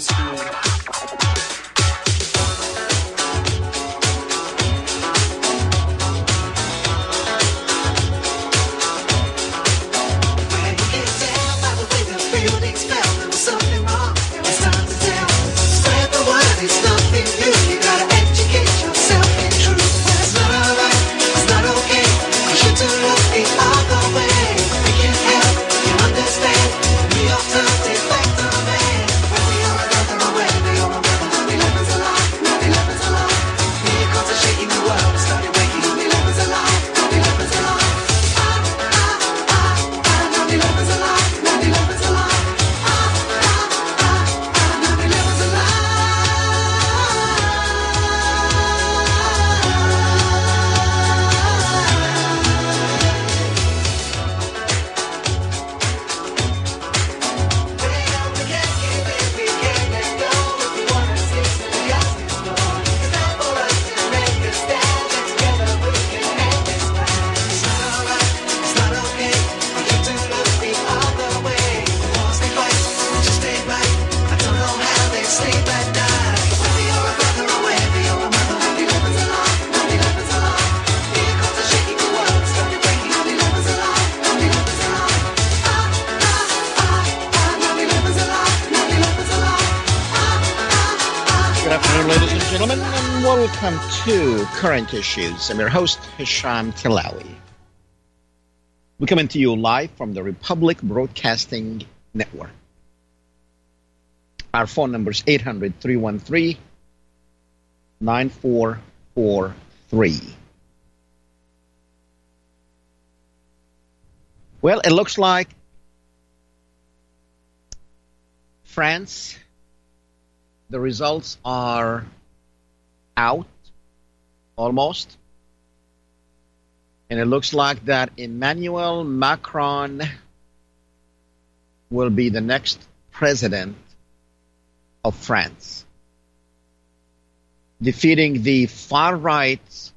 school. Current Issues. I'm your host, Hesham Tillawi. We're coming to you live from the Republic Broadcasting Network. Our phone number is 800 313 9443. Well, it looks like France the results are out almost. And it looks like that Emmanuel Macron will be the next president of France, defeating the far right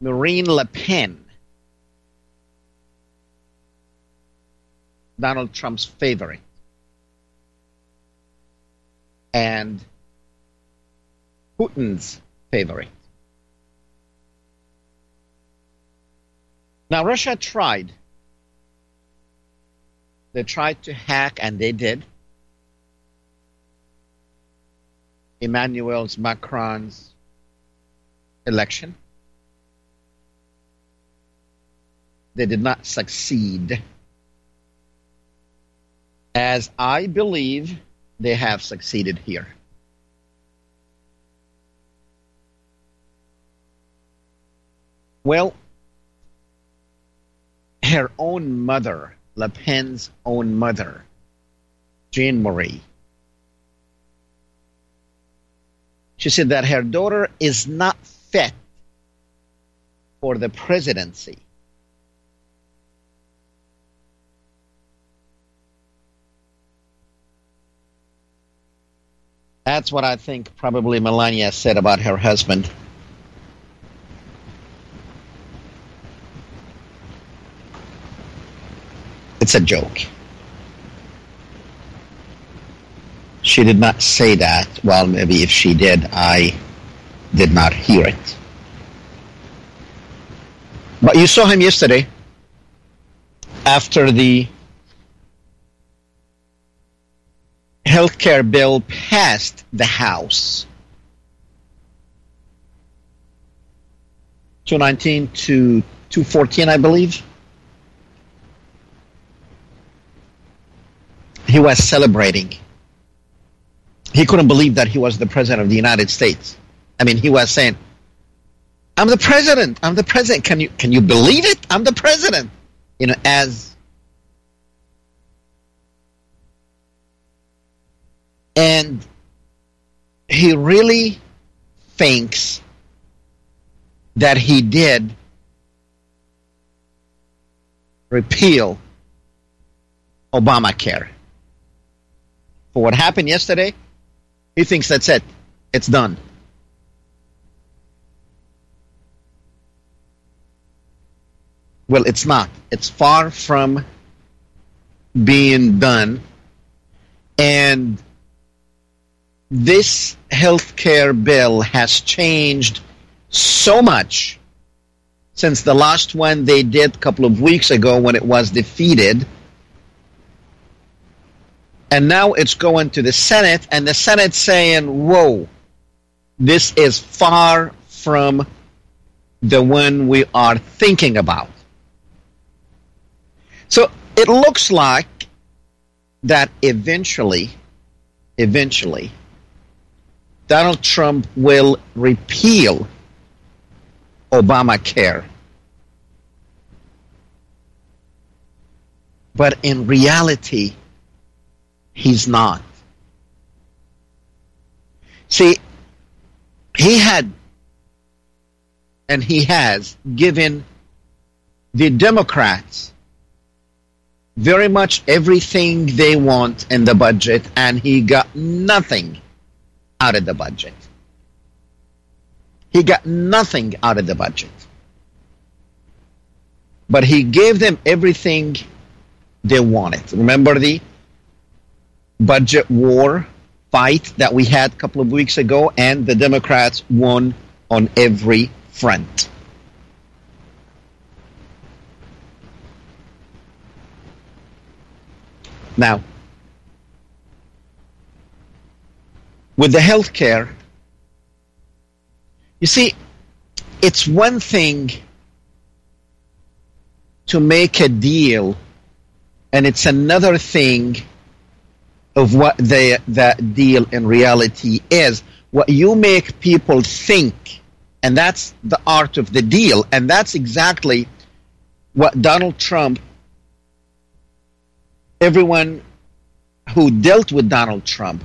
Marine Le Pen, Donald Trump's favorite and Putin's favorite. Now, Russia tried. They tried to hack, and they did. Emmanuel's Macron's election. They did not succeed. As I believe they have succeeded here. Well, her own mother, Le Pen's own mother, Jean Marie, she said that her daughter is not fit for the presidency. That's what I think probably Melania said about her husband. It's a joke. She did not say that. Well, maybe if she did, I did not hear it. But you saw him yesterday after the healthcare bill passed the House. 219 to 214, I believe. He was celebrating. He couldn't believe that he was the president of the United States. I mean, he was saying, "I'm the president. I'm the president. Can you can you believe it? I'm the president." You know, as and he really thinks that he did repeal Obamacare. For what happened yesterday, he thinks that's it. It's done. Well, it's not. It's far from being done. And this health care bill has changed so much since the last one they did a couple of weeks ago when it was defeated. And now it's going to the Senate, and the Senate saying, whoa, this is far from the one we are thinking about. So it looks like that eventually, eventually, Donald Trump will repeal Obamacare. But in reality, he's not. See, he had and he has given the Democrats very much everything they want in the budget, and he got nothing out of the budget. He got nothing out of the budget. But he gave them everything they wanted. Remember the budget war fight that we had a couple of weeks ago, and the Democrats won on every front. Now, with the health care, you see, it's one thing to make a deal, and it's another thing of what the, that deal in reality is. What you make people think, and that's the art of the deal, and that's exactly what Donald Trump everyone who dealt with Donald Trump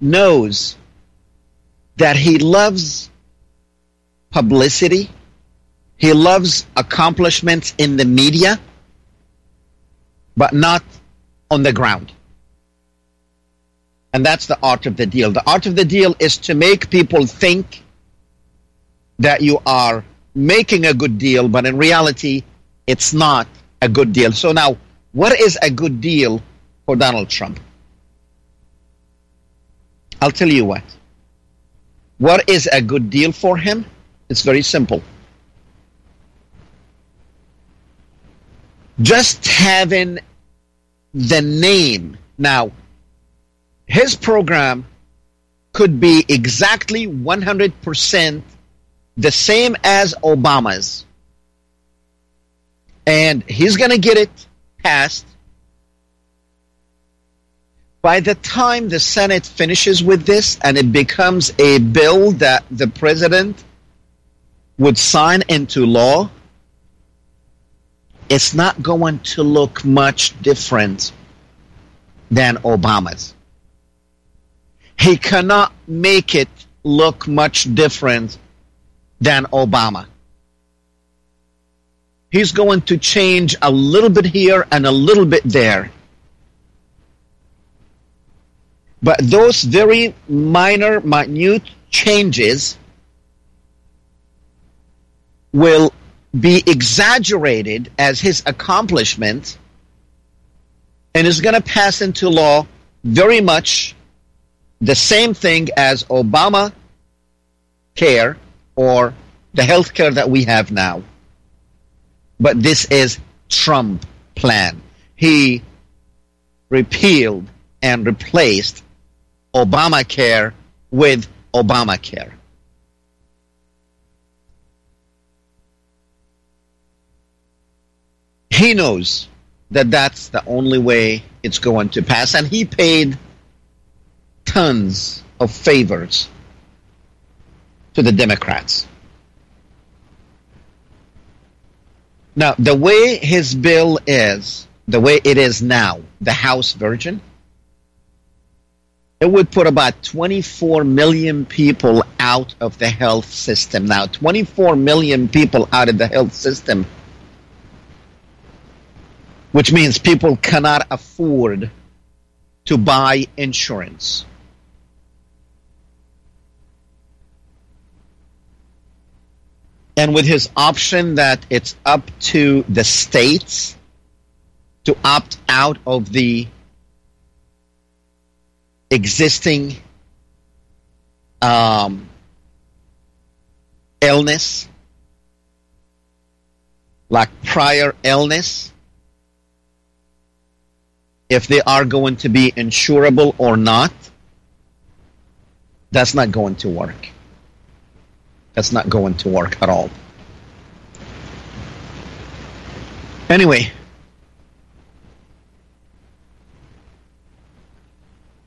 knows that he loves publicity, he loves accomplishments in the media, but not on the ground. And that's the art of the deal. The art of the deal is to make people think that you are making a good deal, but in reality, it's not a good deal. So now, what is a good deal for Donald Trump? I'll tell you what. What is a good deal for him? It's very simple. Just having the name. Now, his program could be exactly 100% the same as Obama's. And he's going to get it passed, by the time the Senate finishes with this and it becomes a bill that the president would sign into law, it's not going to look much different than Obama's. He cannot make it look much different than Obama he's going to change a little bit here and a little bit there. But those very minor, minute changes will be exaggerated as his accomplishment and is going to pass into law very much the same thing as Obama care or the health care that we have now. But this is Trump plan. He repealed and replaced Obamacare with Obamacare. He knows that that's the only way it's going to pass, and he paid tons of favors to the Democrats. Now, the way his bill is, the way it is now, the House version, it would put about 24 million people out of the health system. Now, 24 million people out of the health system, which means people cannot afford to buy insurance. And with his option that it's up to the states to opt out of the existing um, illness, like prior illness, if they are going to be insurable or not, that's not going to work. That's not going to work at all. Anyway,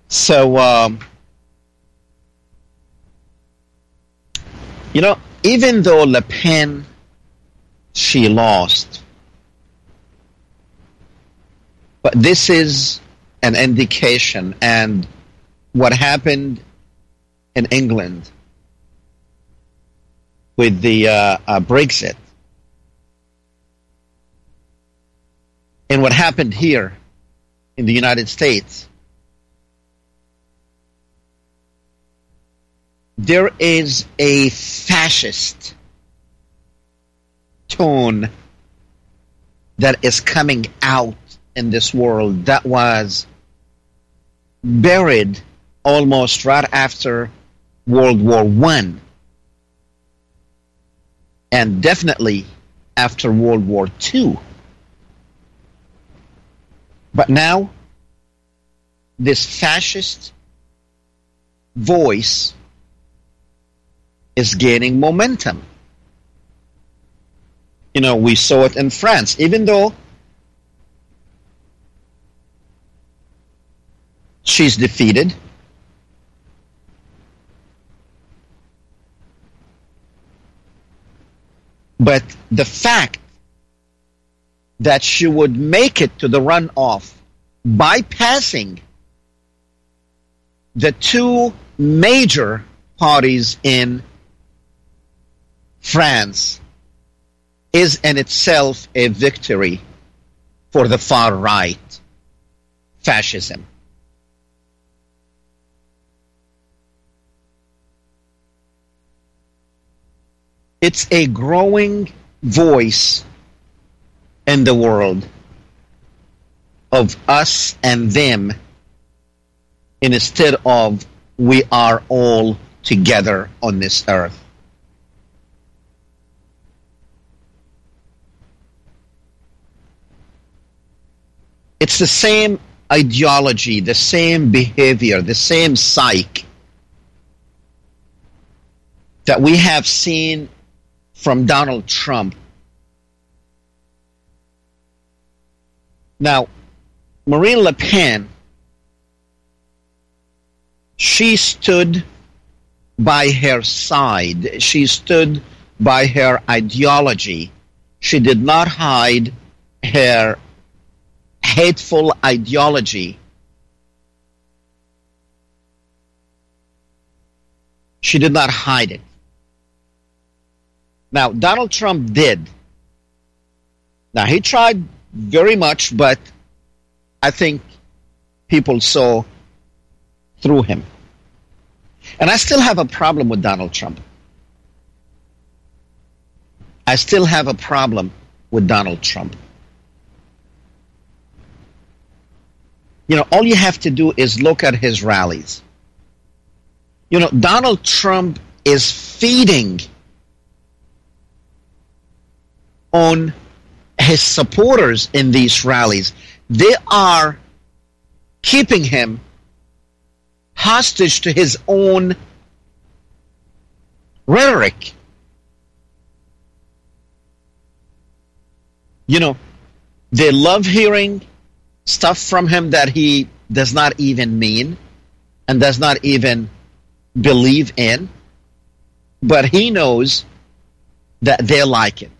so um, you know, even though Le Pen she lost, but this is an indication, and what happened in England with the uh, uh, Brexit. And what happened here in the United States, there is a fascist tone that is coming out in this world that was buried almost right after World War One, and definitely after World War Two. But now, this fascist voice is gaining momentum. You know, we saw it in France, even though she's defeated. But the fact that she would make it to the runoff bypassing the two major parties in France is in itself a victory for the far right fascism. It's a growing voice in the world of us and them instead of we are all together on this earth. It's the same ideology, the same behavior, the same psyche that we have seen from Donald Trump. Now, Marine Le Pen, she stood by her side. She stood by her ideology. She did not hide her hateful ideology. She did not hide it. Now, Donald Trump did. Now, he tried very much, but I think people saw through him. And I still have a problem with Donald Trump. I still have a problem with Donald Trump. You know, all you have to do is look at his rallies. You know, Donald Trump is feeding on his supporters in these rallies. They are keeping him hostage to his own rhetoric. You know, they love hearing stuff from him that he does not even mean and does not even believe in, but he knows that they like it.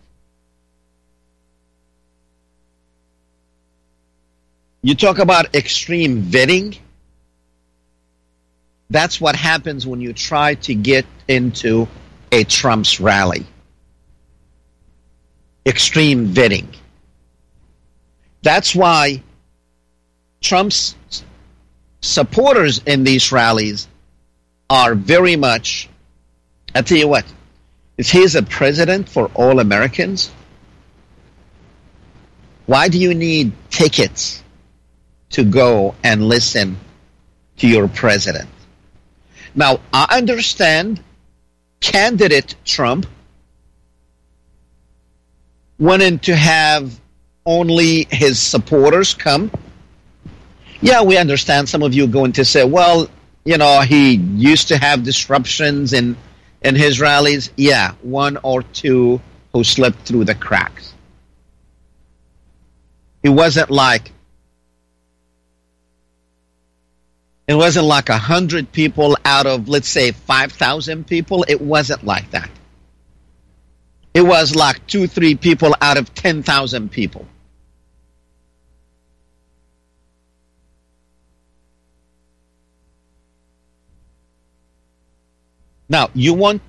You talk about extreme vetting. That's what happens when you try to get into a Trump's rally. Extreme vetting. That's why Trump's supporters in these rallies are very much. I tell you what, if he's a president for all Americans, why do you need tickets to go and listen to your president. Now, I understand candidate Trump wanted to have only his supporters come. Yeah, we understand some of you going to say, well, you know, he used to have disruptions in in his rallies. Yeah, one or two who slipped through the cracks. It wasn't like it wasn't like a hundred people out of let's say five thousand people. It wasn't like that. It was like two, three people out of ten thousand people. Now, you want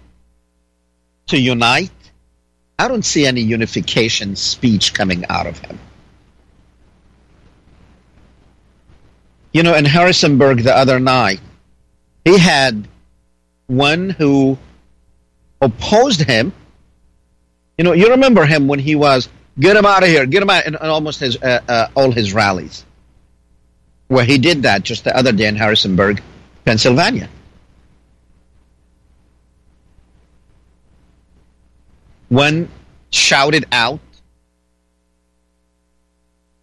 to unite? I don't see any unification speech coming out of him. You know, in Harrisonburg the other night, he had one who opposed him. You know, you remember him when he was, get him out of here, get him out, in almost his, uh, uh, all his rallies, where he did that just the other day in Harrisonburg, Pennsylvania. One shouted out,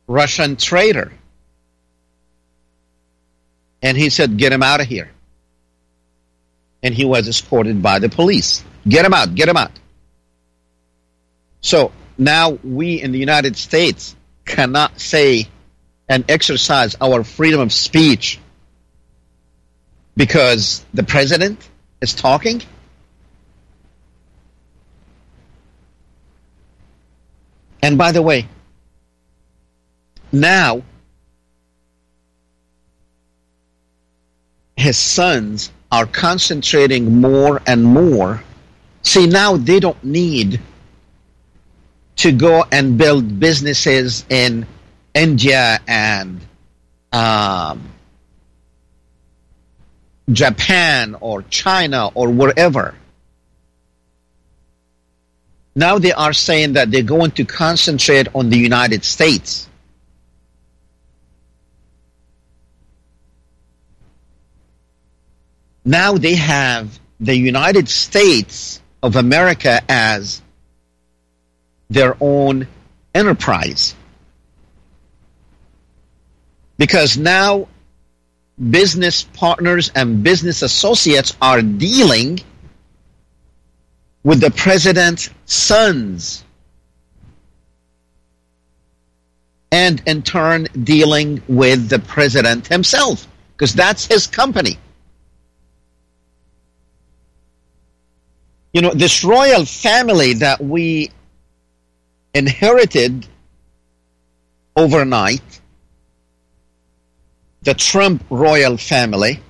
Russian traitor. And he said, Get him out of here. And he was escorted by the police. Get him out, get him out. So now we in the United States cannot say and exercise our freedom of speech because the president is talking? And by the way, now his sons are concentrating more and more. See, now they don't need to go and build businesses in India and um, Japan or China or wherever. Now they are saying that they're going to concentrate on the United States. Now they have the United States of America as their own enterprise. Because now business partners and business associates are dealing with the president's sons. And in turn, dealing with the president himself, because that's his company. You know, this royal family that we inherited overnight, the Trump royal family,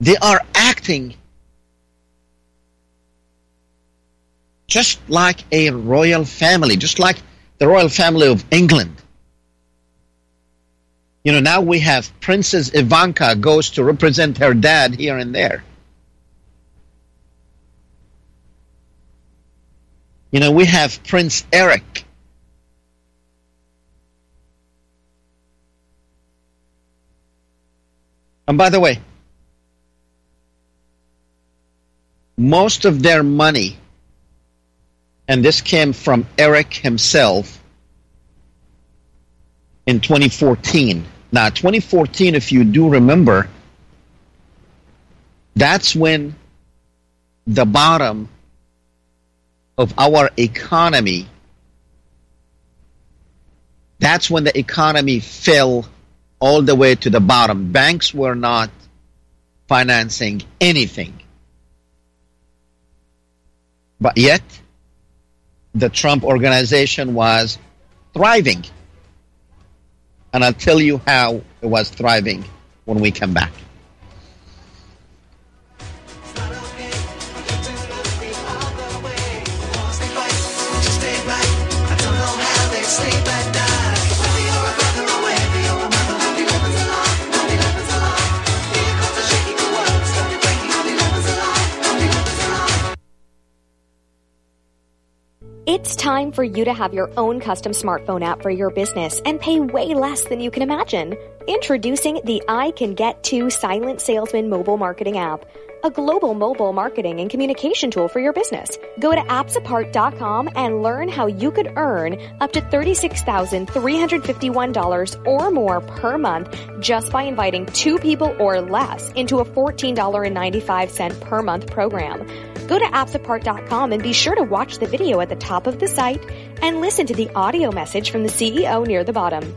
they are acting just like a royal family, just like the royal family of England. You know, now we have Princess Ivanka goes to represent her dad here and there. You know, we have Prince Eric. And by the way, most of their money, and this came from Eric himself in 2014. Now, 2014, if you do remember, that's when the bottom of our economy, that's when the economy fell all the way to the bottom. Banks were not financing anything. But yet, the Trump organization was thriving. And I'll tell you how it was thriving when we come back. It's time for you to have your own custom smartphone app for your business and pay way less than you can imagine. Introducing the I Can Get To Silent Salesman mobile marketing app a global mobile marketing and communication tool for your business. Go to appsapart.com and learn how you could earn up to $36,351 or more per month just by inviting two people or less into a $14.95 per month program. Go to appsapart.com and be sure to watch the video at the top of the site and listen to the audio message from the CEO near the bottom.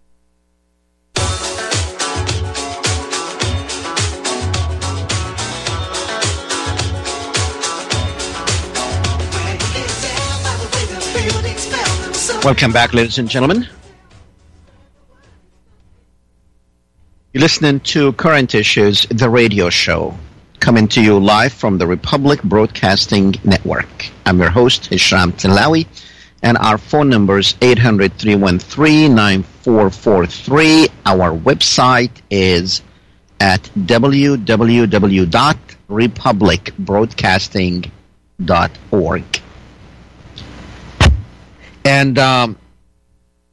Welcome back, ladies and gentlemen. You're listening to Current Issues, the radio show, coming to you live from the Republic Broadcasting Network. I'm your host, Hesham Tillawi, and our phone number is 800 313 9443. Our website is at www.republicbroadcasting.org. And um,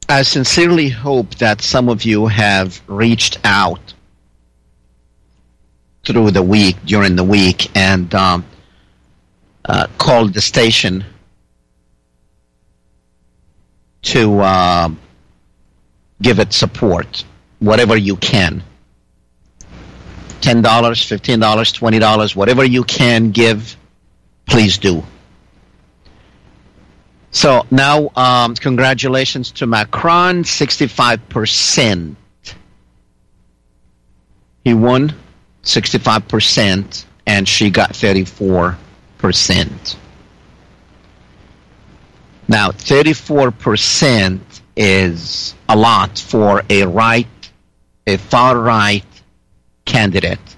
I sincerely hope that some of you have reached out through the week, during the week, and um, uh, called the station to uh, give it support, whatever you can. $10, $15, $20, whatever you can give, please do. So now, um, congratulations to Macron, 65%. He won 65%, and she got 34%. Now, 34% is a lot for a right, a far right candidate,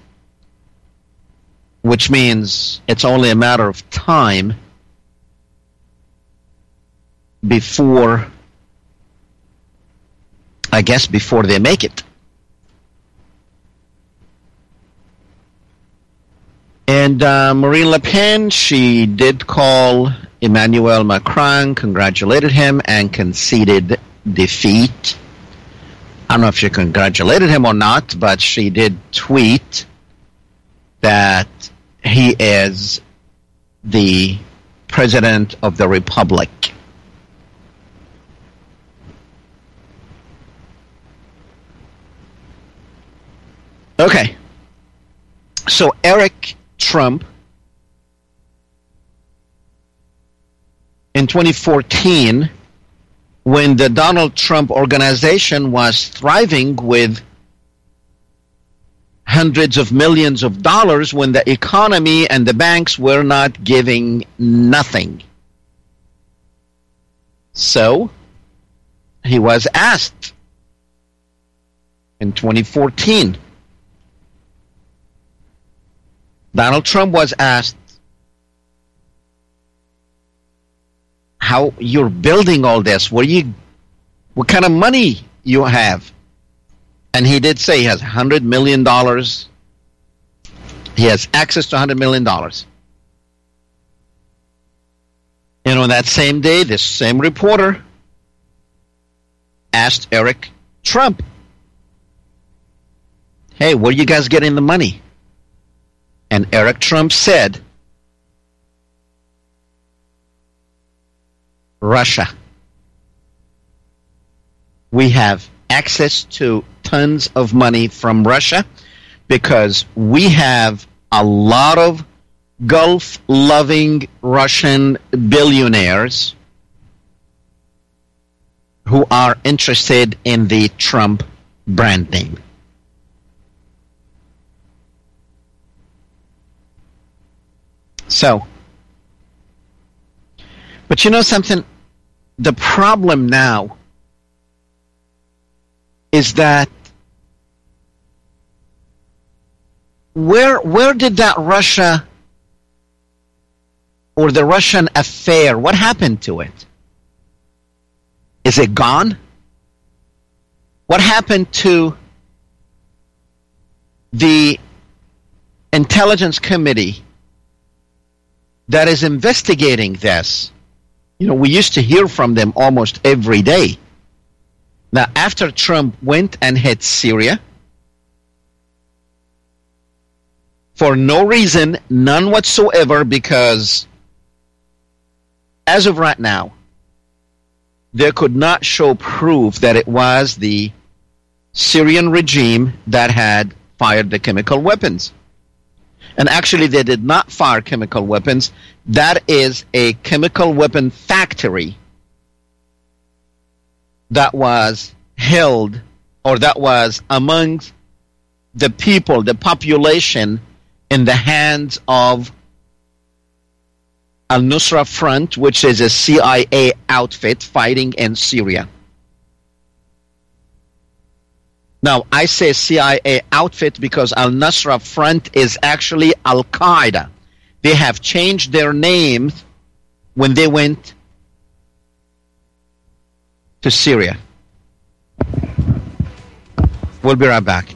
which means it's only a matter of time before, I guess, before they make it. And uh, Marine Le Pen, she did call Emmanuel Macron, congratulated him, and conceded defeat. I don't know if she congratulated him or not, but she did tweet that he is the president of the republic. Okay. So Eric Trump in 2014 when the Donald Trump organization was thriving with hundreds of millions of dollars when the economy and the banks were not giving nothing. So he was asked in 2014. Donald Trump was asked how you're building all this. What you, what kind of money you have? And he did say he has hundred million dollars. He has access to hundred million dollars. And on that same day, this same reporter asked Eric Trump, "Hey, where you guys getting the money?" And Eric Trump said, Russia. We have access to tons of money from Russia because we have a lot of Gulf loving Russian billionaires who are interested in the Trump brand name. So, but you know something? The problem now is that where where did that Russia or the Russian affair what happened to it? Is it gone? What happened to the intelligence committee that is investigating this? You know, we used to hear from them almost every day. Now, after Trump went and hit Syria, for no reason, none whatsoever, because as of right now, they could not show proof that it was the Syrian regime that had fired the chemical weapons. And actually, they did not fire chemical weapons. That is a chemical weapon factory that was held or that was amongst the people, the population, in the hands of Al Nusra Front, which is a CIA outfit fighting in Syria. Now, I say CIA outfit because Al Nusra Front is actually Al Qaeda. They have changed their names when they went to Syria. We'll be right back.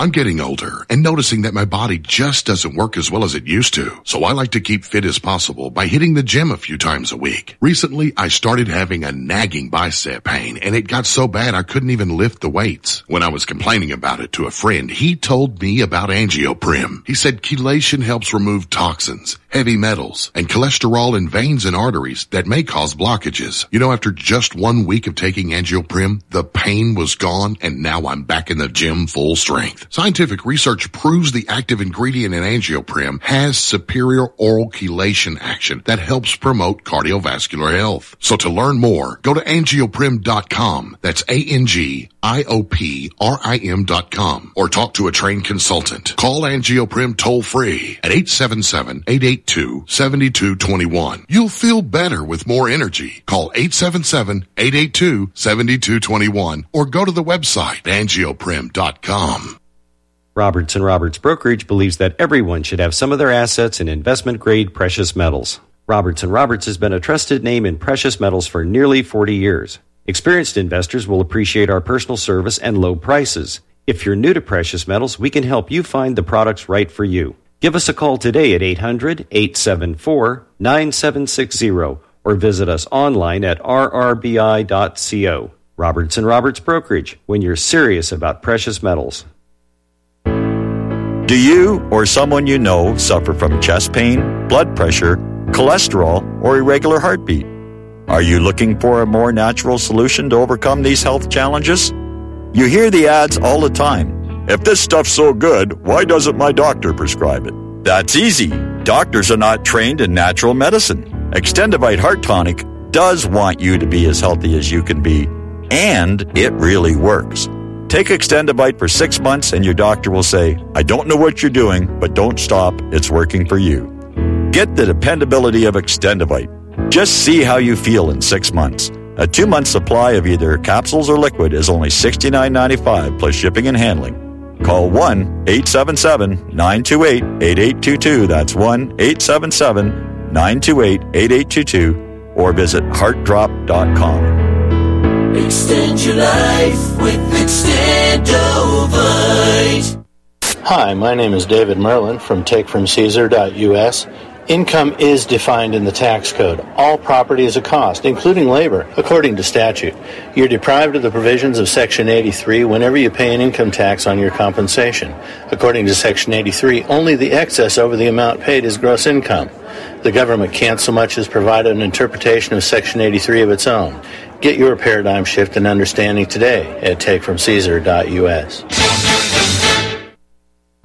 I'm getting older and noticing that my body just doesn't work as well as it used to. So I like to keep fit as possible by hitting the gym a few times a week. Recently, I started having a nagging bicep pain and it got so bad I couldn't even lift the weights. When I was complaining about it to a friend, he told me about angioprim. He said chelation helps remove toxins, heavy metals, and cholesterol in veins and arteries that may cause blockages. You know, after just one week of taking angioprim, the pain was gone and now I'm back in the gym full strength. Scientific research proves the active ingredient in angioprim has superior oral chelation action that helps promote cardiovascular health. So to learn more, go to angioprim.com. That's A-N-G-I-O-P-R-I-M dot com or talk to a trained consultant. Call Angioprim toll free at 877-889 882-7221. You'll feel better with more energy. Call 877-882-7221 or go to the website angioprim.com. Roberts and Roberts Brokerage believes that everyone should have some of their assets in investment grade precious metals. Roberts and Roberts has been a trusted name in precious metals for nearly 40 years. Experienced investors will appreciate our personal service and low prices. If you're new to precious metals, we can help you find the products right for you. Give us a call today at 800 874 9760 or visit us online at rrbi.co. Roberts and Roberts Brokerage, when you're serious about precious metals. Do you or someone you know suffer from chest pain, blood pressure, cholesterol, or irregular heartbeat? Are you looking for a more natural solution to overcome these health challenges? You hear the ads all the time. If this stuff's so good, why doesn't my doctor prescribe it? That's easy. Doctors are not trained in natural medicine. Extendovite Heart Tonic does want you to be as healthy as you can be, and it really works. Take Extendovite for six months, and your doctor will say, I don't know what you're doing, but don't stop. It's working for you. Get the dependability of Extendovite. Just see how you feel in six months. A two month supply of either capsules or liquid is only $69.95 plus shipping and handling. Call 1 877 928 8822. That's 1 877 928 8822 or visit heartdrop.com. Extend your life with Extendovite. Hi, my name is David Merlin from takefromcaesar.us. Income is defined in the tax code. All property is a cost, including labor, according to statute. You're deprived of the provisions of Section 83 whenever you pay an income tax on your compensation. According to Section 83, only the excess over the amount paid is gross income. The government can't so much as provide an interpretation of Section 83 of its own. Get your paradigm shift and understanding today at takefromcaesar.us.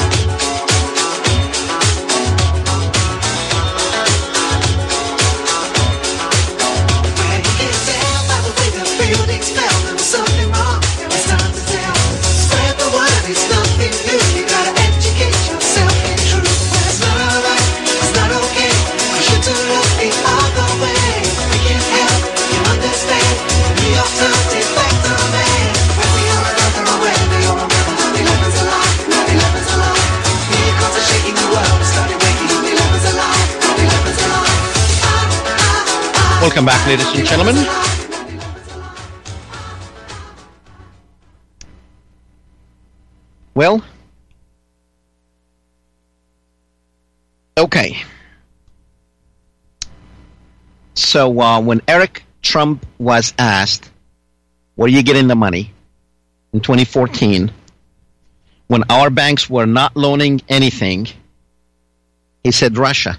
now. Welcome back, ladies and gentlemen. Well, okay. So uh, when Eric Trump was asked, "Where are you getting the money?" in 2014, when our banks were not loaning anything, he said Russia.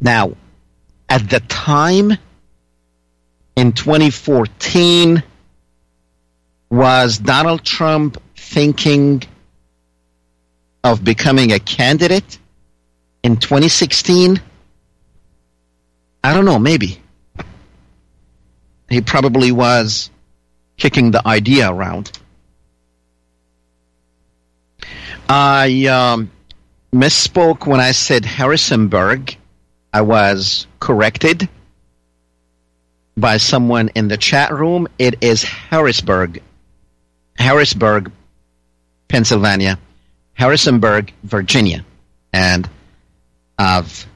Now, at the time in 2014, was Donald Trump thinking of becoming a candidate in 2016? I don't know, maybe. He probably was kicking the idea around. I um, misspoke when I said Harrisonburg. I was corrected by someone in the chat room. It is Harrisburg, Harrisburg, Pennsylvania, Harrisonburg, Virginia. and I've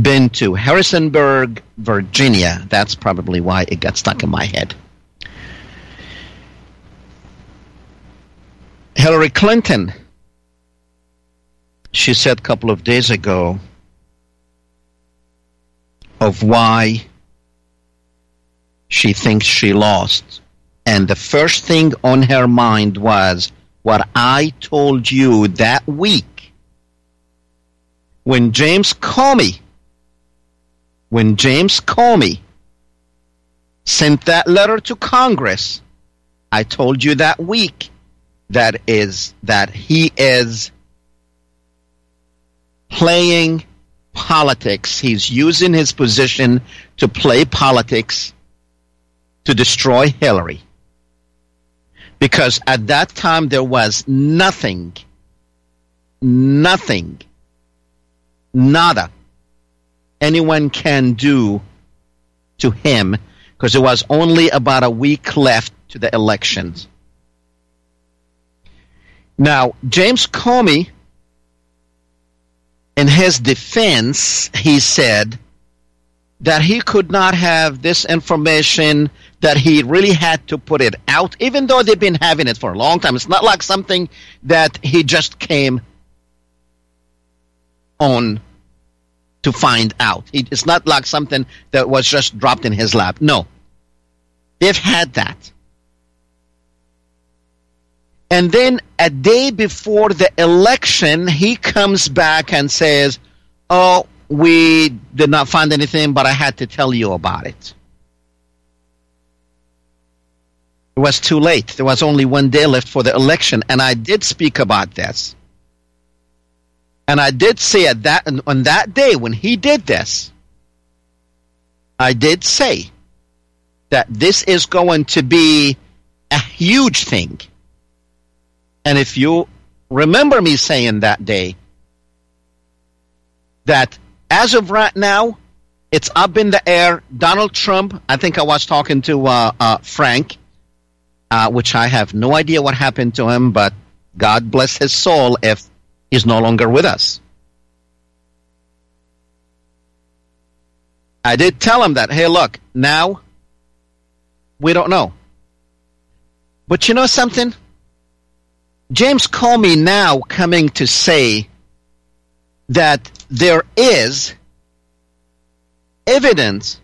been to Harrisonburg, Virginia. That's probably why it got stuck in my head. Hillary Clinton, she said a couple of days ago of why she thinks she lost. And the first thing on her mind was what I told you that week when James Comey, when James Comey sent that letter to Congress, I told you that week that is that he is playing politics. He's using his position to play politics to destroy Hillary. Because at that time there was nothing, nothing, nada anyone can do to him because it was only about a week left to the elections. Now, James Comey, in his defense, he said that he could not have this information, that he really had to put it out, even though they've been having it for a long time. It's not like something that he just came on to find out. It's not like something that was just dropped in his lap. No. They've had that. And then a day before the election, he comes back and says, Oh, we did not find anything, but I had to tell you about it. It was too late. There was only one day left for the election, and I did speak about this. And I did say at that on that day when he did this, I did say that this is going to be a huge thing. And if you remember me saying that day that as of right now, it's up in the air. Donald Trump, I think I was talking to uh, uh, Frank, uh, which I have no idea what happened to him, but God bless his soul if he's no longer with us. I did tell him that, hey, look, now we don't know. But you know something? James Comey now coming to say that there is evidence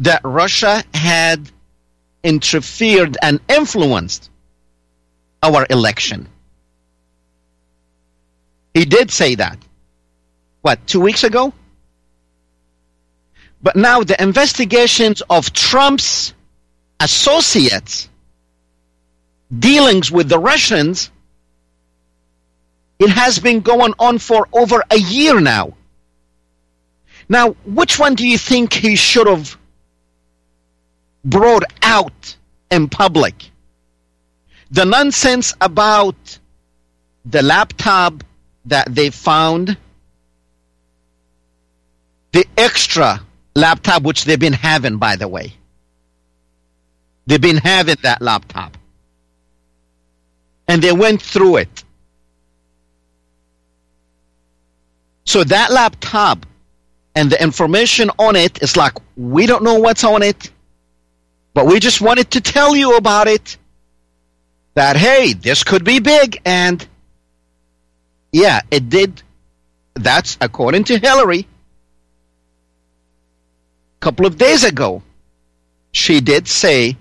that Russia had interfered and influenced our election. He did say that. What, two weeks ago? But now the investigations of Trump's associates dealings with the Russians, it has been going on for over a year now. Now, which one do you think he should have brought out in public? The nonsense about the laptop that they found, the extra laptop, which they've been having, by the way. They've been having that laptop. And they went through it. So that laptop and the information on it is like, we don't know what's on it, but we just wanted to tell you about it. That, hey, this could be big. And yeah, it did. That's according to Hillary. A couple of days ago, she did say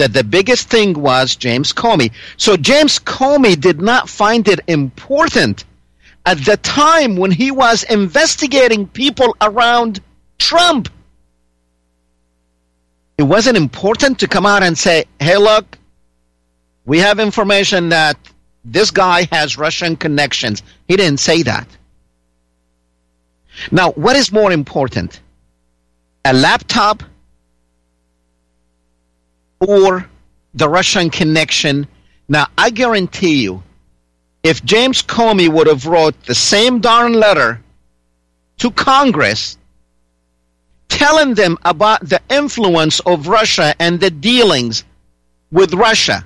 that the biggest thing was James Comey. So James Comey did not find it important at the time when he was investigating people around Trump. It wasn't important to come out and say, hey, look, we have information that this guy has Russian connections. He didn't say that. Now, what is more important? A laptop or the Russian connection? Now, I guarantee you, if James Comey would have wrote the same darn letter to Congress telling them about the influence of Russia and the dealings with Russia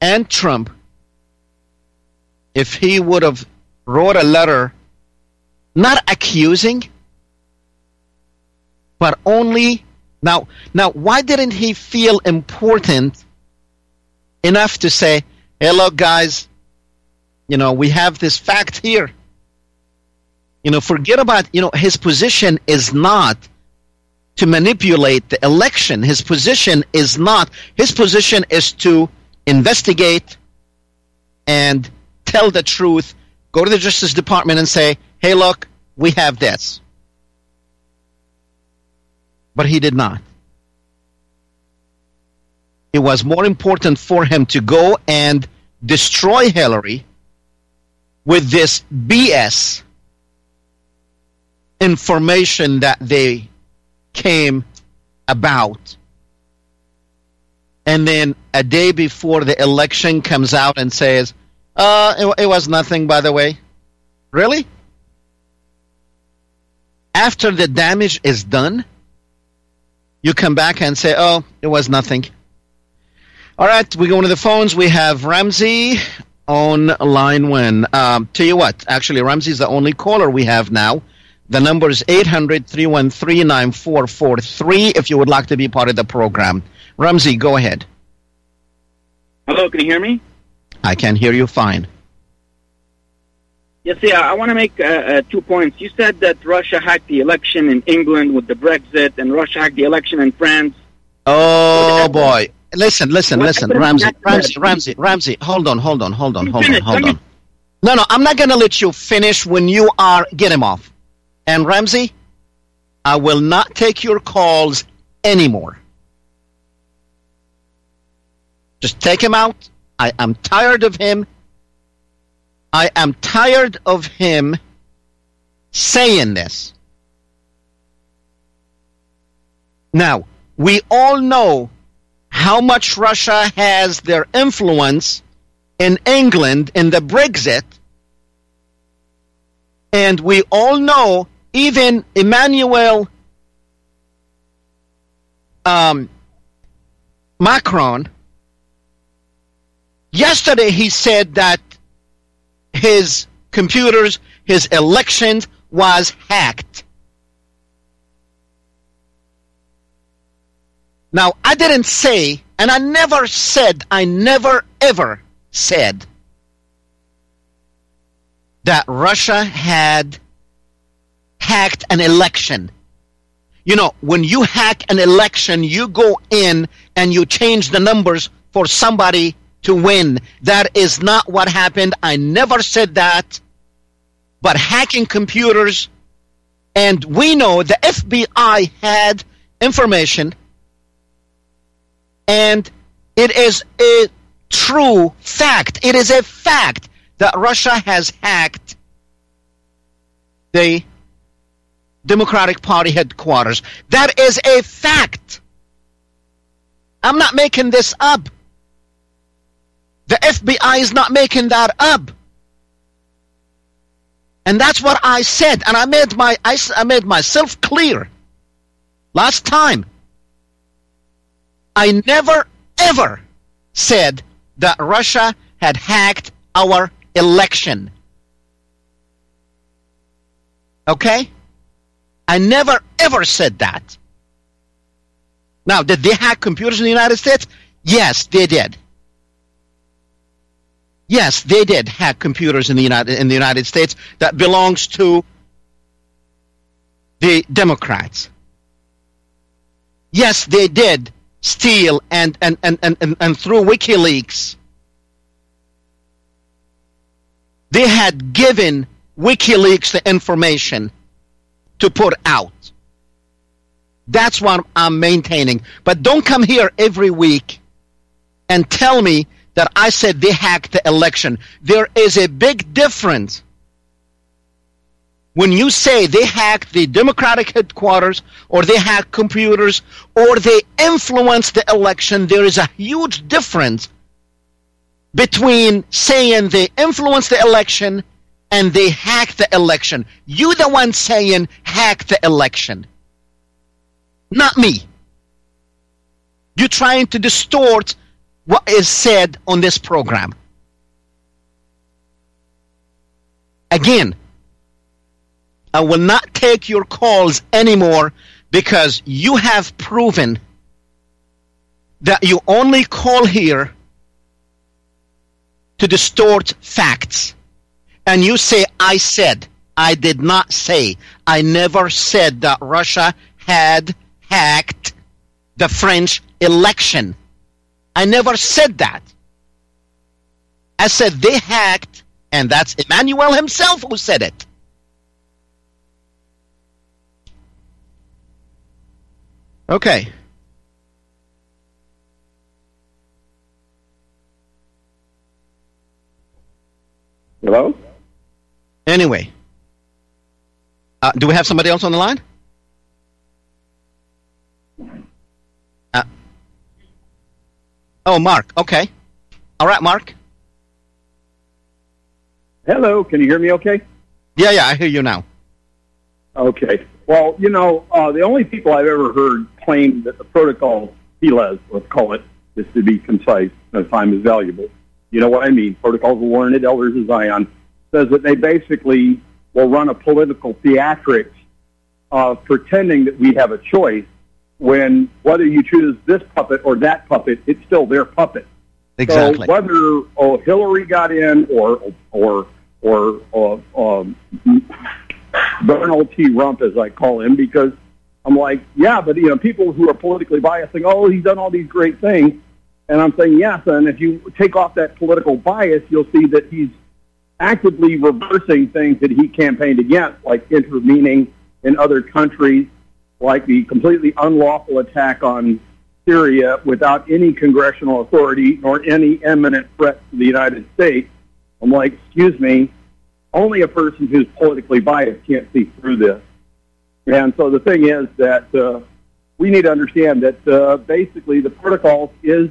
and Trump, if he would have wrote a letter not accusing but only now now why didn't he feel important enough to say hey look guys you know we have this fact here. You know forget about you know his position is not to manipulate the election. His position is not his position is to investigate and tell the truth go to the justice department and say hey look we have this but he did not it was more important for him to go and destroy Hillary with this BS information that they came about. And then a day before the election comes out and says, uh, it, it was nothing, by the way. Really? After the damage is done, you come back and say, oh, it was nothing. All right, we go into the phones. We have Ramsey on line one. Um, tell you what, actually, Ramsey is the only caller we have now. The number is 800 313 9443 if you would like to be part of the program. Ramsey, go ahead. Hello, can you hear me? I can hear you fine. Yes, yeah, I want to make uh, uh, two points. You said that Russia hacked the election in England with the Brexit, and Russia hacked the election in France. Oh, boy listen, listen, listen, Ramsey, Ramsey, Ramsey, Ramsey. Hold on, hold on, hold on, hold on, hold on. No, no, I'm not going to let you finish when you are. Get him off. And Ramsey, I will not take your calls anymore. Just take him out. I am tired of him. I am tired of him saying this. Now, we all know how much Russia has their influence in England in the Brexit. And we all know even Emmanuel um, Macron, yesterday he said that his computers, his elections was hacked. Now, I didn't say, and I never said, I never ever said that Russia had hacked an election. You know, when you hack an election, you go in and you change the numbers for somebody to win. That is not what happened. I never said that. But hacking computers, and we know the FBI had information and it is a true fact. It is a fact that Russia has hacked the Democratic Party headquarters. That is a fact. I'm not making this up. The FBI is not making that up. And that's what I said. And I made my I, I made myself clear last time. I never, ever said that Russia had hacked our election. Okay? I never, ever said that. Now, did they hack computers in the United States? Yes, they did. Yes, they did hack computers in the United in the United States that belongs to the Democrats. Yes, they did steal and, and, and, and, and, and through WikiLeaks, they had given WikiLeaks the information to put out. That's what I'm maintaining. But don't come here every week and tell me that I said they hacked the election. There is a big difference when you say they hacked the Democratic headquarters or they hacked computers or they influenced the election, there is a huge difference between saying they influenced the election and they hacked the election. You the one saying hack the election. Not me. You're trying to distort what is said on this program. Again, I will not take your calls anymore because you have proven that you only call here to distort facts. And you say, I said. I did not say. I never said that Russia had hacked the French election. I never said that. I said they hacked, and that's Emmanuel himself who said it. Okay. Hello? Anyway, uh, do we have somebody else on the line? Oh, Mark. Okay. All right, Mark. Hello, can you hear me okay? Yeah, yeah, I hear you now. Okay. Well, you know, uh, the only people I've ever heard claim that the protocol, PLES, let's call it, just to be concise, no time is valuable. You know what I mean? Protocols of Learned Elders of Zion says that they basically will run a political theatrics of pretending that we have a choice when whether you choose this puppet or that puppet, it's still their puppet. Exactly. So whether oh, Hillary got in or or or uh, um, Donald T. Rump, as I call him, because I'm like, yeah, but you know, people who are politically biased saying, oh, he's done all these great things, and I'm saying yes, and if you take off that political bias, you'll see that he's actively reversing things that he campaigned against, like intervening in other countries, like the completely unlawful attack on Syria without any congressional authority nor any imminent threat to the United States. I'm like, excuse me, only a person who's politically biased can't see through this. And so the thing is that uh, we need to understand that uh, basically the protocols is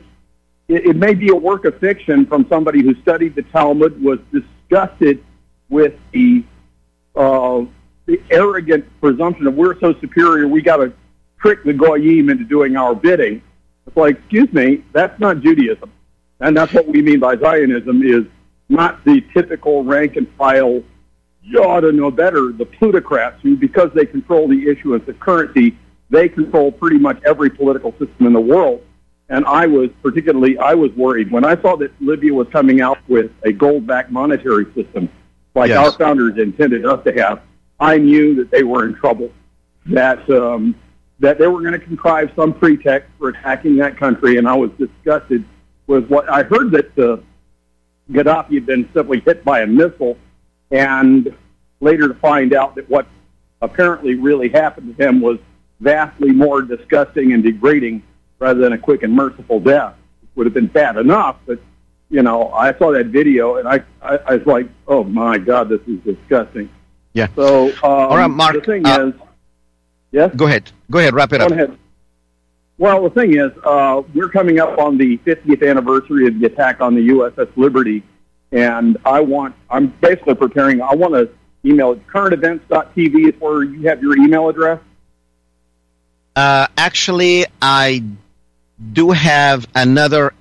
it, it may be a work of fiction from somebody who studied the Talmud, was disgusted with the uh, arrogant presumption of we're so superior, we got to trick the goyim into doing our bidding. It's like, excuse me, that's not Judaism, and that's what we mean by Zionism is not the typical rank and file. You ought to know better. The plutocrats who, because they control the issuance of currency, they control pretty much every political system in the world. And I was particularly, I was worried when I saw that Libya was coming out with a gold-backed monetary system, like Yes. our founders intended us to have. I knew that they were in trouble. That um, that they were going to contrive some pretext for attacking that country, and I was disgusted with what I heard that uh, Gaddafi had been simply hit by a missile, and later to find out that what apparently really happened to him was vastly more disgusting and degrading rather than a quick and merciful death. It would have been bad enough, but you know, I saw that video and I, I, I was like, oh my God, this is disgusting. Yeah. So, um, All right, Mark, The thing uh, is, yes. Go ahead. Go ahead. Wrap it up. Go up. ahead. Well, the thing is, uh, we're coming up on the 50th anniversary of the attack on the USS Liberty, and I want, I'm basically preparing, I want to email it. Currentevents.tv is where you have your email address. Uh, actually, I do have another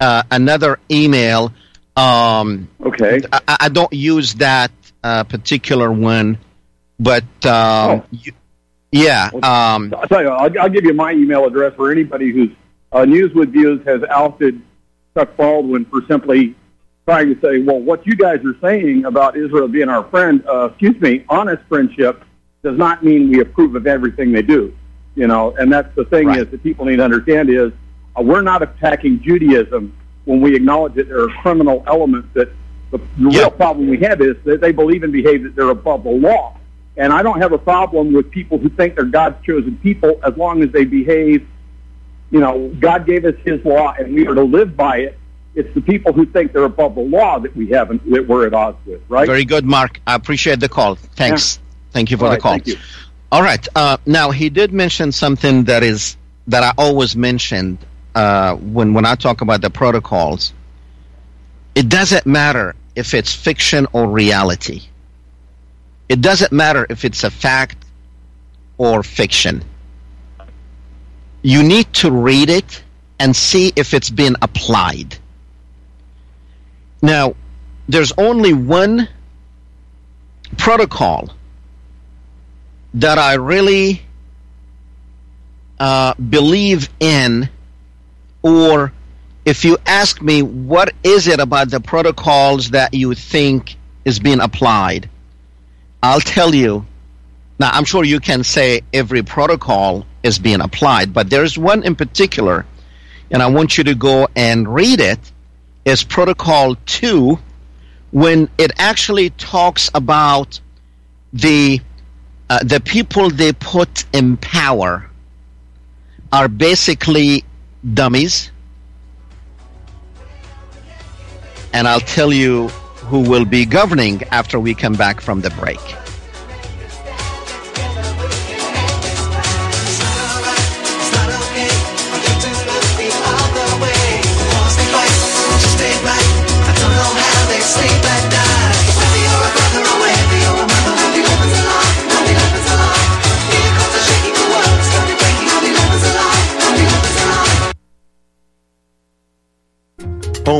uh, another email. Um, okay. I, I don't use that uh, particular one, but um, you- yeah. Um, I'll tell you, I'll, I'll give you my email address for anybody who's uh, News with Views has ousted Chuck Baldwin for simply trying to say, well, what you guys are saying about Israel being our friend, uh, excuse me, honest friendship does not mean we approve of everything they do. You know, and that's the thing is that people need to understand is uh, we're not attacking Judaism when we acknowledge that there are criminal elements that the, the real problem we have is that they believe and behave that they're above the law. And I don't have a problem with people who think they're God's chosen people as long as they behave. You know, God gave us His law, and we are to live by it. It's the people who think they're above the law that we haven't that we're at odds with, right? Very good, Mark. I appreciate the call. Thanks. Thank you for All the right, call. thank you. All right. Uh, now he did mention something that is that I always mentioned uh, when when I talk about the protocols. It doesn't matter if it's fiction or reality. It doesn't matter if it's a fact or fiction. You need to read it and see if it's been applied. Now, there's only one protocol that I really uh, believe in, or if you ask me what is it about the protocols that you think is being applied, I'll tell you. Now, I'm sure you can say every protocol is being applied, but there's one in particular, and I want you to go and read it. Is Protocol 2 when it actually talks about the uh, the people they put in power are basically dummies. And I'll tell you who will be governing after we come back from the break.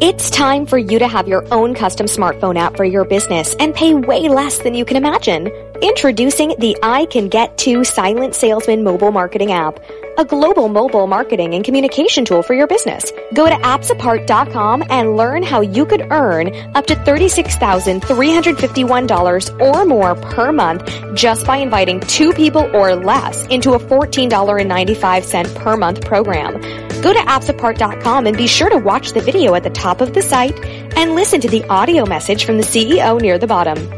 It's time for you to have your own custom smartphone app for your business and pay way less than you can imagine. Introducing the I Can Get To Silent Salesman mobile marketing app, a global mobile marketing and communication tool for your business. Go to appsapart.com and learn how you could earn up to $36,351 or more per month just by inviting two people or less into a $14.95 per month program. Go to appsapart.com and be sure to watch the video at the top of the site and listen to the audio message from the CEO near the bottom.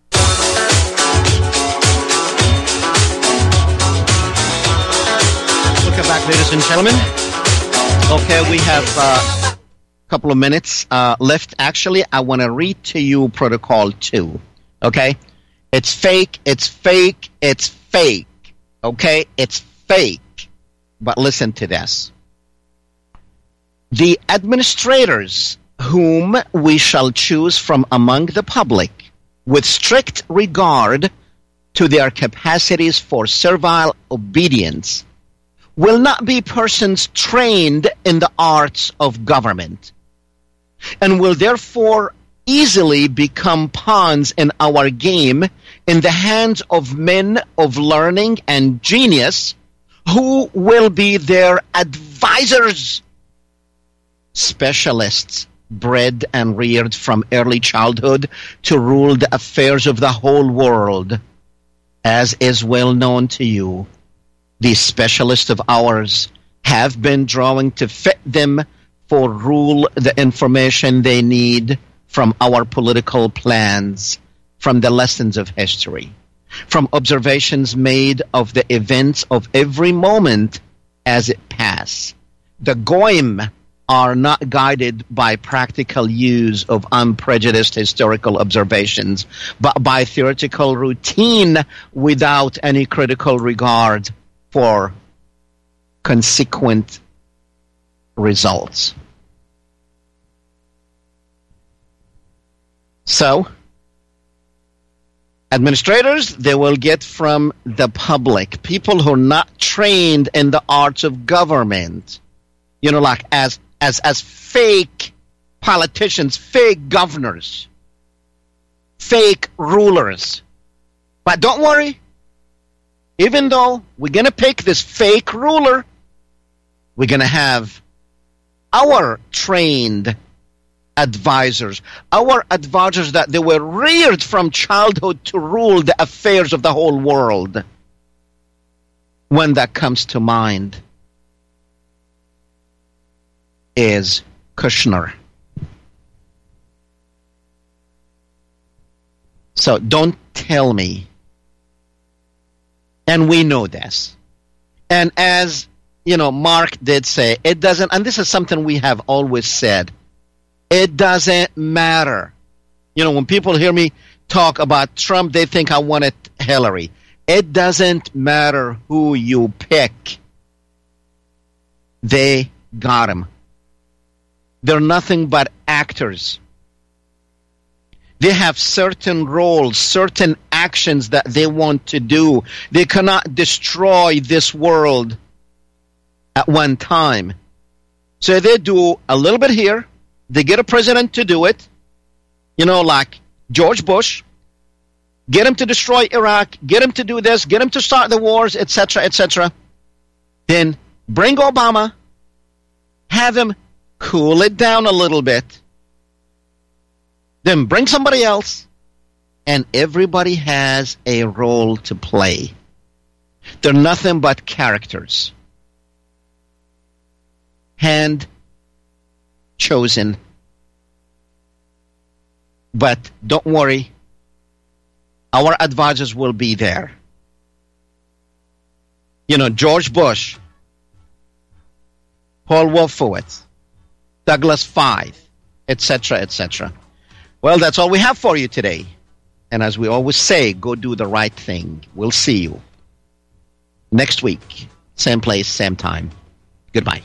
Ladies and gentlemen. Okay, we have uh, a couple of minutes uh, left. Actually, I want to read to you Protocol 2. Okay? It's fake, it's fake, it's fake. Okay? It's fake. But listen to this. The administrators whom we shall choose from among the public with strict regard to their capacities for servile obedience will not be persons trained in the arts of government and will therefore easily become pawns in our game in the hands of men of learning and genius Who will be their advisors? Specialists bred and reared from early childhood to rule the affairs of the whole world. As is well known to you, these specialists of ours have been drawing to fit them for rule the information they need from our political plans, from the lessons of history, from observations made of the events of every moment as it pass. The goyim are not guided by practical use of unprejudiced historical observations, but by theoretical routine without any critical regard for consequent results. So, administrators, they will get from the public, people who are not trained in the arts of government, you know, like as, as, as fake politicians, fake governors, fake rulers. But don't worry, even though we're going to pick this fake ruler, we're going to have our trained advisors, our advisors that they were reared from childhood to rule the affairs of the whole world. When that comes to mind is Kushner. So don't tell me. And we know this. And as, you know, Mark did say, it doesn't, and this is something we have always said it doesn't matter. You know, when people hear me talk about Trump, they think I wanted Hillary. It doesn't matter who you pick. They got him. They're nothing but actors. They have certain roles, certain actions that they want to do. They cannot destroy this world at one time. So they do a little bit here, they get a president to do it, you know, like George Bush, get him to destroy Iraq, get him to do this, get him to start the wars, etc., etc. Then bring Obama, have him cool it down a little bit, then bring somebody else, and everybody has a role to play. They're nothing but characters. Hand chosen. But don't worry, our advisors will be there. You know, George Bush, Paul Wolfowitz, Douglas Feith, etc., etc. Well, that's all we have for you today. And as we always say, go do the right thing. We'll see you next week, same place, same time. Goodbye.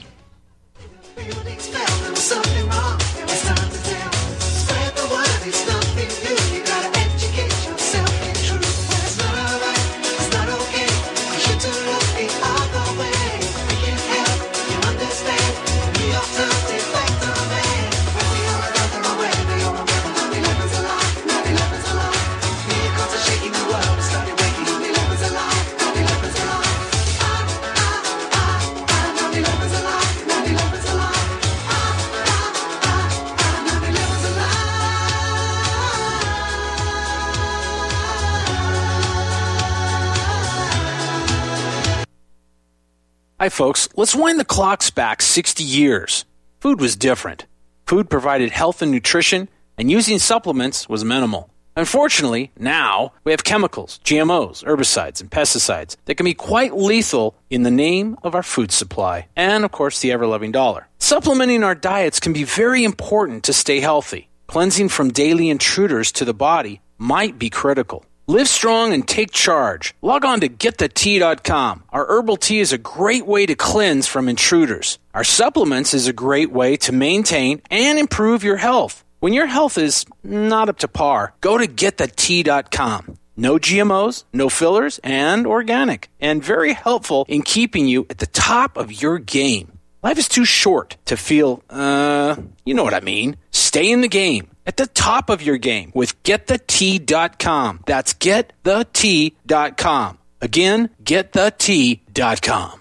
Hi, folks. Let's wind the clocks back 60 years. Food was different. Food provided health and nutrition, and using supplements was minimal. Unfortunately, now we have chemicals, GMOs, herbicides, and pesticides that can be quite lethal in the name of our food supply, and of course, the ever loving dollar. Supplementing our diets can be very important to stay healthy. Cleansing from daily intruders to the body might be critical. Live strong and take charge. Log on to getthetea.com. Our herbal tea is a great way to cleanse from intruders. Our supplements is a great way to maintain and improve your health. When your health is not up to par, go to getthetea.com. No GMOs, no fillers, and organic, and very helpful in keeping you at the top of your game. Life is too short to feel, uh, you know what I mean. Stay in the game at the top of your game with getthetea.com. That's getthetea.com. Again, getthetea.com.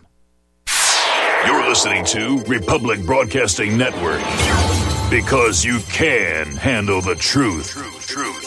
You're listening to Republic Broadcasting Network because you can handle the truth. truth, truth.